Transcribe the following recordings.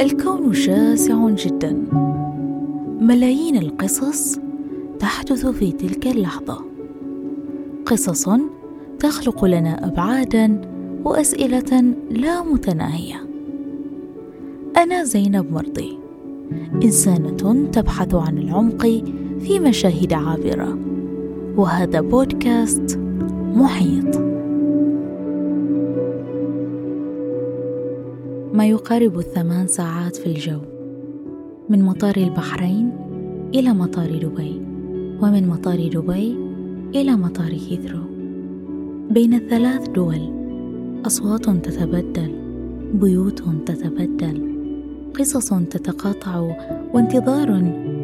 الكون شاسع جدا. ملايين القصص تحدث في تلك اللحظة. قصص تخلق لنا ابعادا وأسئلة لا متناهية. أنا زينب مرضي إنسانة تبحث عن العمق في مشاهد عابرة. وهذا بودكاست محيط. ما يقارب الثمان ساعات في الجو. من مطار البحرين إلى مطار دبي ومن مطار دبي إلى مطار هيثرو. بين الثلاث دول أصوات تتبدل بيوت تتبدل قصص تتقاطع وانتظار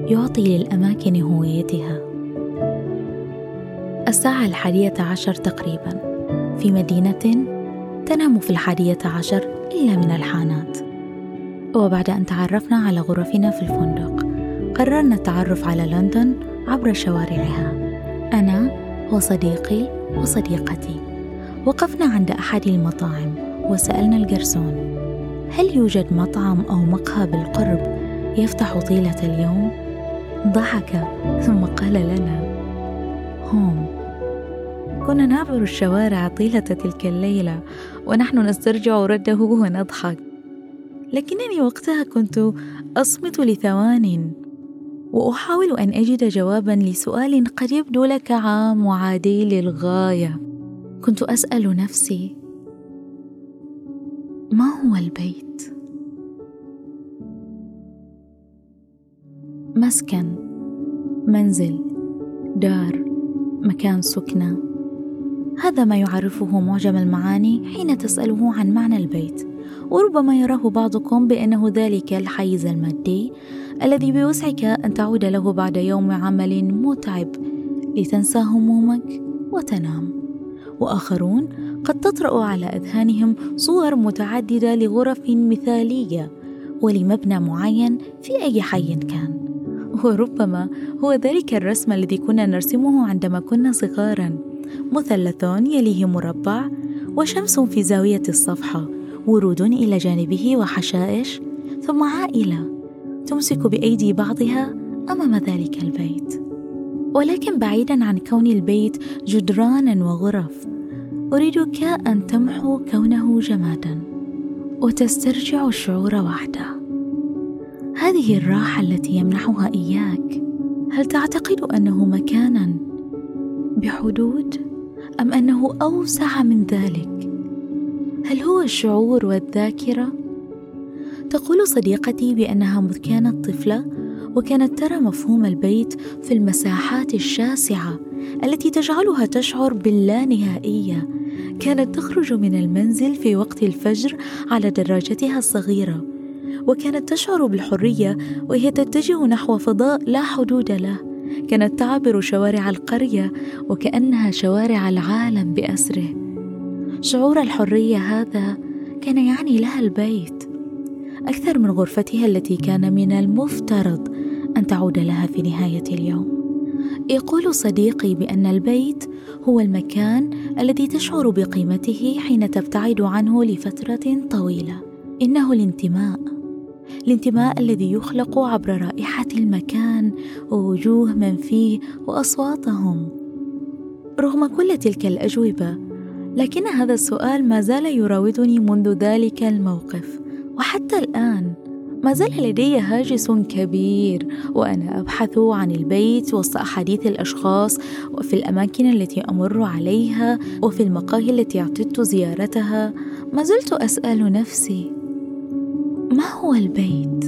يعطي للأماكن هويتها. الساعة الحادية عشر تقريبا في مدينة تنام في الحادية عشر إلا من الحانات. وبعد أن تعرفنا على غرفنا في الفندق قررنا التعرف على لندن عبر شوارعها. أنا وصديقي وصديقتي. وقفنا عند أحد المطاعم وسألنا الجرسون. هل يوجد مطعم أو مقهى بالقرب يفتح طيلة اليوم؟ ضحك ثم قال لنا هوم. كنا نعبر الشوارع طيلة تلك الليلة ونحن نسترجع رده ونضحك. لكنني وقتها كنت أصمت لثوان وأحاول أن أجد جوابا لسؤال قد يبدو لك عام وعادي للغاية. كنت أسأل نفسي ما هو البيت؟ مسكن منزل دار مكان سكنة. هذا ما يعرفه معجم المعاني حين تسأله عن معنى البيت. وربما يراه بعضكم بأنه ذلك الحيز المادي الذي بوسعك أن تعود له بعد يوم عمل متعب لتنسى همومك وتنام. وآخرون قد تطرأ على أذهانهم صور متعددة لغرف مثالية ولمبنى معين في أي حي كان. وربما هو ذلك الرسم الذي كنا نرسمه عندما كنا صغارا. مثلث يليه مربع وشمس في زاوية الصفحة ورود إلى جانبه وحشائش ثم عائلة. تمسك بأيدي بعضها أمام ذلك البيت. ولكن بعيدا عن كون البيت جدرانا وغرف أريدك أن تمحو كونه جمادا وتسترجع الشعور وحده. هذه الراحة التي يمنحها إياك هل تعتقد أنه مكانا؟ بحدود أم أنه أوسع من ذلك؟ هل هو الشعور والذاكرة؟ تقول صديقتي بأنها مذ كانت طفله وكانت ترى مفهوم البيت في المساحات الشاسعة التي تجعلها تشعر باللانهائيه كانت تخرج من المنزل في وقت الفجر على دراجتها الصغيرة وكانت تشعر بالحرية وهي تتجه نحو فضاء لا حدود له. كانت تعبر شوارع القرية وكأنها شوارع العالم بأسره. شعور الحرية هذا كان يعني لها البيت. أكثر من غرفتها التي كان من المفترض أن تعود لها في نهاية اليوم. يقول صديقي بأن البيت هو المكان الذي تشعر بقيمته حين تبتعد عنه لفترة طويلة. إنه الانتماء. الانتماء الذي يخلق عبر رائحة المكان ووجوه من فيه وأصواتهم. رغم كل تلك الأجوبة لكن هذا السؤال ما زال يراودني منذ ذلك الموقف. وحتى الآن ما زال لدي هاجس كبير وأنا أبحث عن البيت وسط أحاديث الأشخاص وفي الأماكن التي أمر عليها وفي المقاهي التي اعتدت زيارتها. ما زلت أسأل نفسي هو البيت.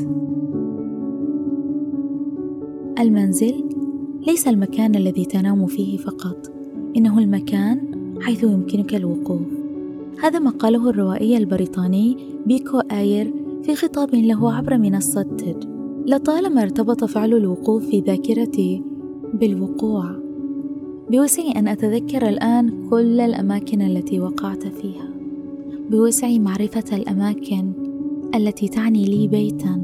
المنزل ليس المكان الذي تنام فيه فقط إنه المكان حيث يمكنك الوقوف. هذا ما قاله الروائي البريطاني بيكو آير في خطاب له عبر منصة تيد. لطالما ارتبط فعل الوقوف في ذاكرتي بالوقوع بوسعي أن أتذكر الآن كل الأماكن التي وقعت فيها. بوسعي معرفة الأماكن التي تعني لي بيتا.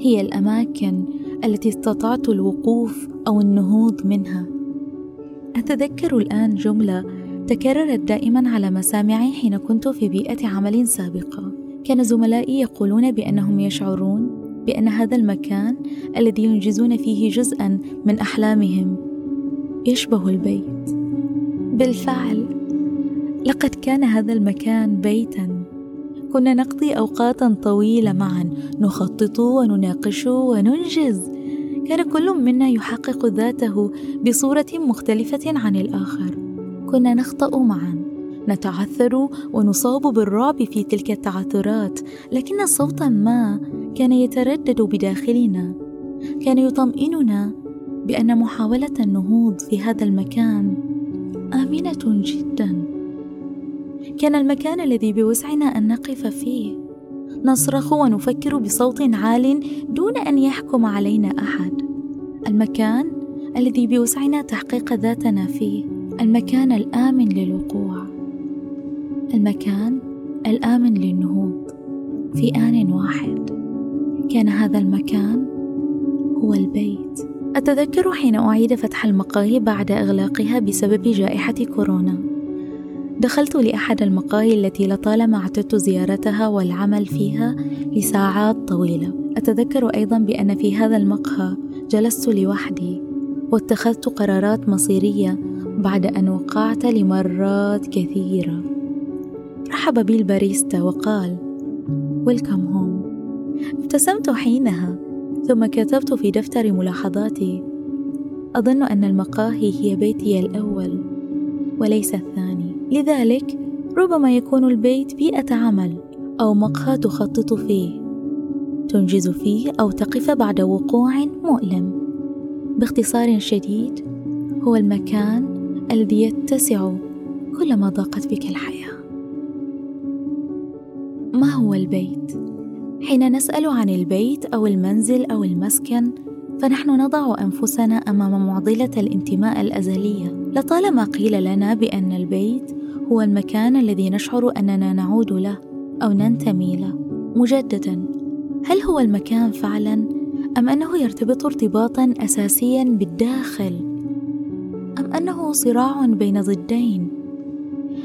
هي الأماكن التي استطعت الوقوف أو النهوض منها. أتذكر الآن جملة تكررت دائما على مسامعي حين كنت في بيئة عمل سابقة. كان زملائي يقولون بأنهم يشعرون بأن هذا المكان الذي ينجزون فيه جزءا من أحلامهم. يشبه البيت. بالفعل لقد كان هذا المكان بيتا. كنا نقضي أوقاتا طويلة معا نخطط ونناقش وننجز. كان كل منا يحقق ذاته بصورة مختلفة عن الآخر. كنا نخطأ معا نتعثر ونصاب بالرعب في تلك التعثرات لكن صوتا ما كان يتردد بداخلنا. كان يطمئننا بأن محاولة النهوض في هذا المكان آمنة جدا. كان المكان الذي بوسعنا أن نقف فيه. نصرخ ونفكر بصوت عال دون أن يحكم علينا أحد. المكان الذي بوسعنا تحقيق ذاتنا فيه. المكان الآمن للوقوع. المكان الآمن للنهوض. في آن واحد. كان هذا المكان هو البيت. أتذكر حين أعيد فتح المقاهي بعد إغلاقها بسبب جائحة كورونا. دخلت لأحد المقاهي التي لطالما اعتدت زيارتها والعمل فيها لساعات طويلة. أتذكر أيضا بأن في هذا المقهى جلست لوحدي واتخذت قرارات مصيرية بعد أن وقعت لمرات كثيرة. رحب بي الباريستا وقال ويلكم هوم ابتسمت حينها ثم كتبت في دفتر ملاحظاتي أظن أن المقاهي هي بيتي الأول وليس الثاني. لذلك ربما يكون البيت بيئة عمل أو مقهى تخطط فيه تنجز فيه أو تقف بعد وقوع مؤلم. باختصار شديد هو المكان الذي يتسع كلما ضاقت بك الحياة. ما هو البيت؟ حين نسأل عن البيت أو المنزل أو المسكن فنحن نضع أنفسنا أمام معضلة الانتماء الأزلية. لطالما قيل لنا بأن البيت هو المكان الذي نشعر أننا نعود له أو ننتمي له. مجددا هل هو المكان فعلا أم أنه يرتبط ارتباطا اساسيا بالداخل؟ أم أنه صراع بين ضدين؟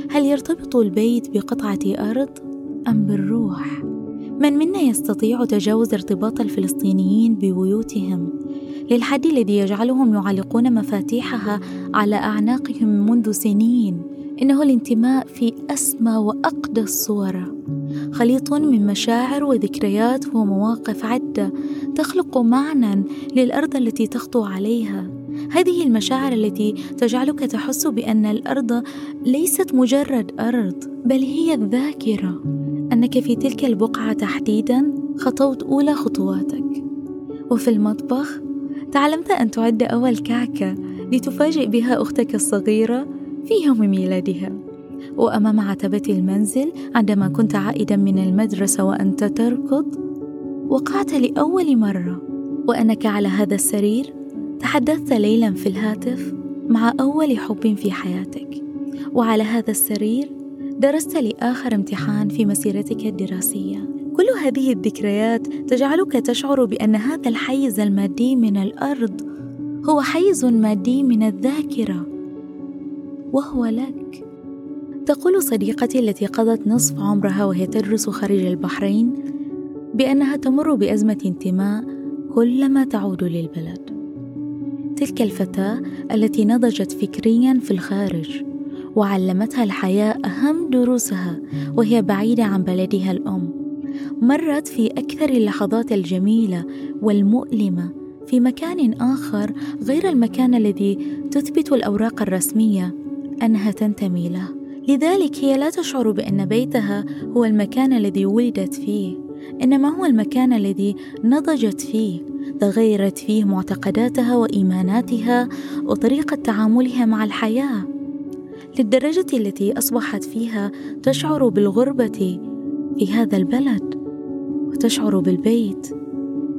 هل يرتبط البيت بقطعة أرض أم بالروح؟ من منا يستطيع تجاوز ارتباط الفلسطينيين ببيوتهم؟ للحد الذي يجعلهم يعلقون مفاتيحها على أعناقهم منذ سنين. إنه الانتماء في أسمى واقدس صوره خليط من مشاعر وذكريات ومواقف عدة تخلق معنى للأرض التي تخطو عليها. هذه المشاعر التي تجعلك تحس بأن الأرض ليست مجرد أرض بل هي الذاكرة. أنك في تلك البقعة تحديدا خطوت أولى خطواتك. وفي المطبخ تعلمت أن تعد أول كعكة لتفاجئ بها أختك الصغيرة في يوم ميلادها. وأمام عتبة المنزل عندما كنت عائدا من المدرسة وأنت تركض وقعت لأول مرة. وأنك على هذا السرير تحدثت ليلا في الهاتف مع أول حب في حياتك. وعلى هذا السرير درست لآخر امتحان في مسيرتك الدراسية. كل هذه الذكريات تجعلك تشعر بأن هذا الحيز المادي من الأرض هو حيز مادي من الذاكرة. وهو لك. تقول صديقتي التي قضت نصف عمرها وهي تدرس خارج البحرين بأنها تمر بأزمة انتماء كلما تعود للبلد. تلك الفتاة التي نضجت فكريا في الخارج وعلمتها الحياة أهم دروسها وهي بعيدة عن بلدها الأم مرت في أكثر اللحظات الجميلة والمؤلمة في مكان آخر غير المكان الذي تثبت الأوراق الرسمية أنها تنتمي له. لذلك هي لا تشعر بأن بيتها هو المكان الذي ولدت فيه إنما هو المكان الذي نضجت فيه تغيرت فيه معتقداتها وإيماناتها وطريقة تعاملها مع الحياة. للدرجة التي أصبحت فيها تشعر بالغربة في هذا البلد وتشعر بالبيت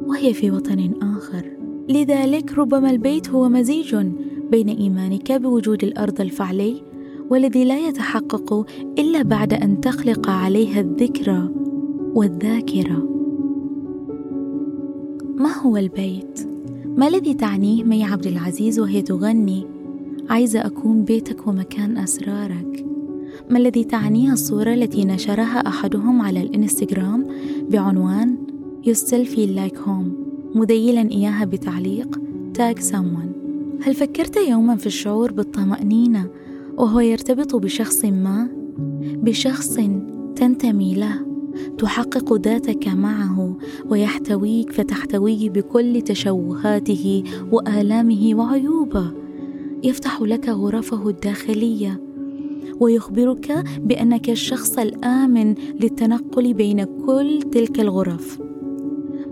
وهي في وطن آخر. لذلك ربما البيت هو مزيج بين إيمانك بوجود الأرض الفعلي والذي لا يتحقق إلا بعد أن تخلق عليها الذكرى والذاكرة. ما هو البيت؟ ما الذي تعنيه مي عبد العزيز وهي تغني؟ عايزه أكون بيتك ومكان أسرارك. ما الذي تعنيه الصورة التي نشرها أحدهم على الإنستغرام بعنوان You still feel like home مذيلا إياها بتعليق tag someone هل فكرت يوما في الشعور بالطمأنينة وهو يرتبط بشخص ما؟ بشخص تنتمي له تحقق ذاتك معه ويحتويك فتحتويه بكل تشوهاته وآلامه وعيوبه. يفتح لك غرفه الداخلية ويخبرك بأنك الشخص الآمن للتنقل بين كل تلك الغرف.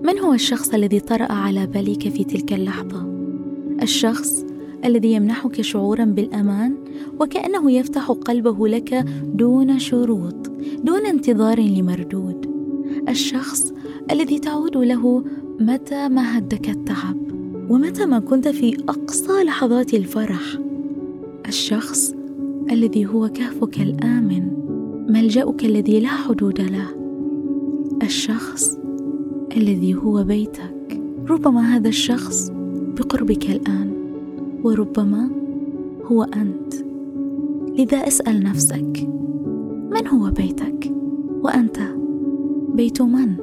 من هو الشخص الذي طرأ على بالك في تلك اللحظة؟ الشخص الذي يمنحك شعورا بالأمان وكأنه يفتح قلبه لك دون شروط دون انتظار لمردود. الشخص الذي تعود له متى ما هدك التعب ومتى ما كنت في أقصى لحظات الفرح. الشخص الذي هو كهفك الآمن ملجأك الذي لا حدود له. الشخص الذي هو بيتك ربما هذا الشخص بقربك الآن وربما هو أنت. لذا اسأل نفسك من هو بيتك؟ وأنت بيت من؟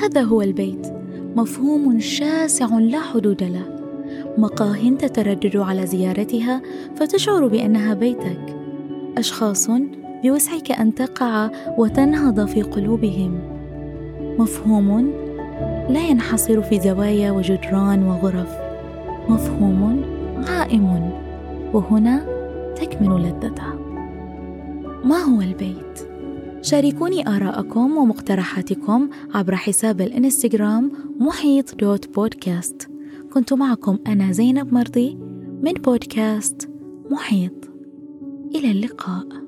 هذا هو البيت مفهوم شاسع لا حدود له. مقاه تتردد على زيارتها فتشعر بأنها بيتك. أشخاص بوسعك أن تقع وتنهض في قلوبهم. مفهوم لا ينحصر في زوايا وجدران وغرف. مفهوم عائم وهنا تكمن لذته ما هو البيت؟ شاركوني آراءكم ومقترحاتكم عبر حساب الإنستغرام محيط دوت بودكاست. كنت معكم أنا زينب مرضي من بودكاست محيط. إلى اللقاء.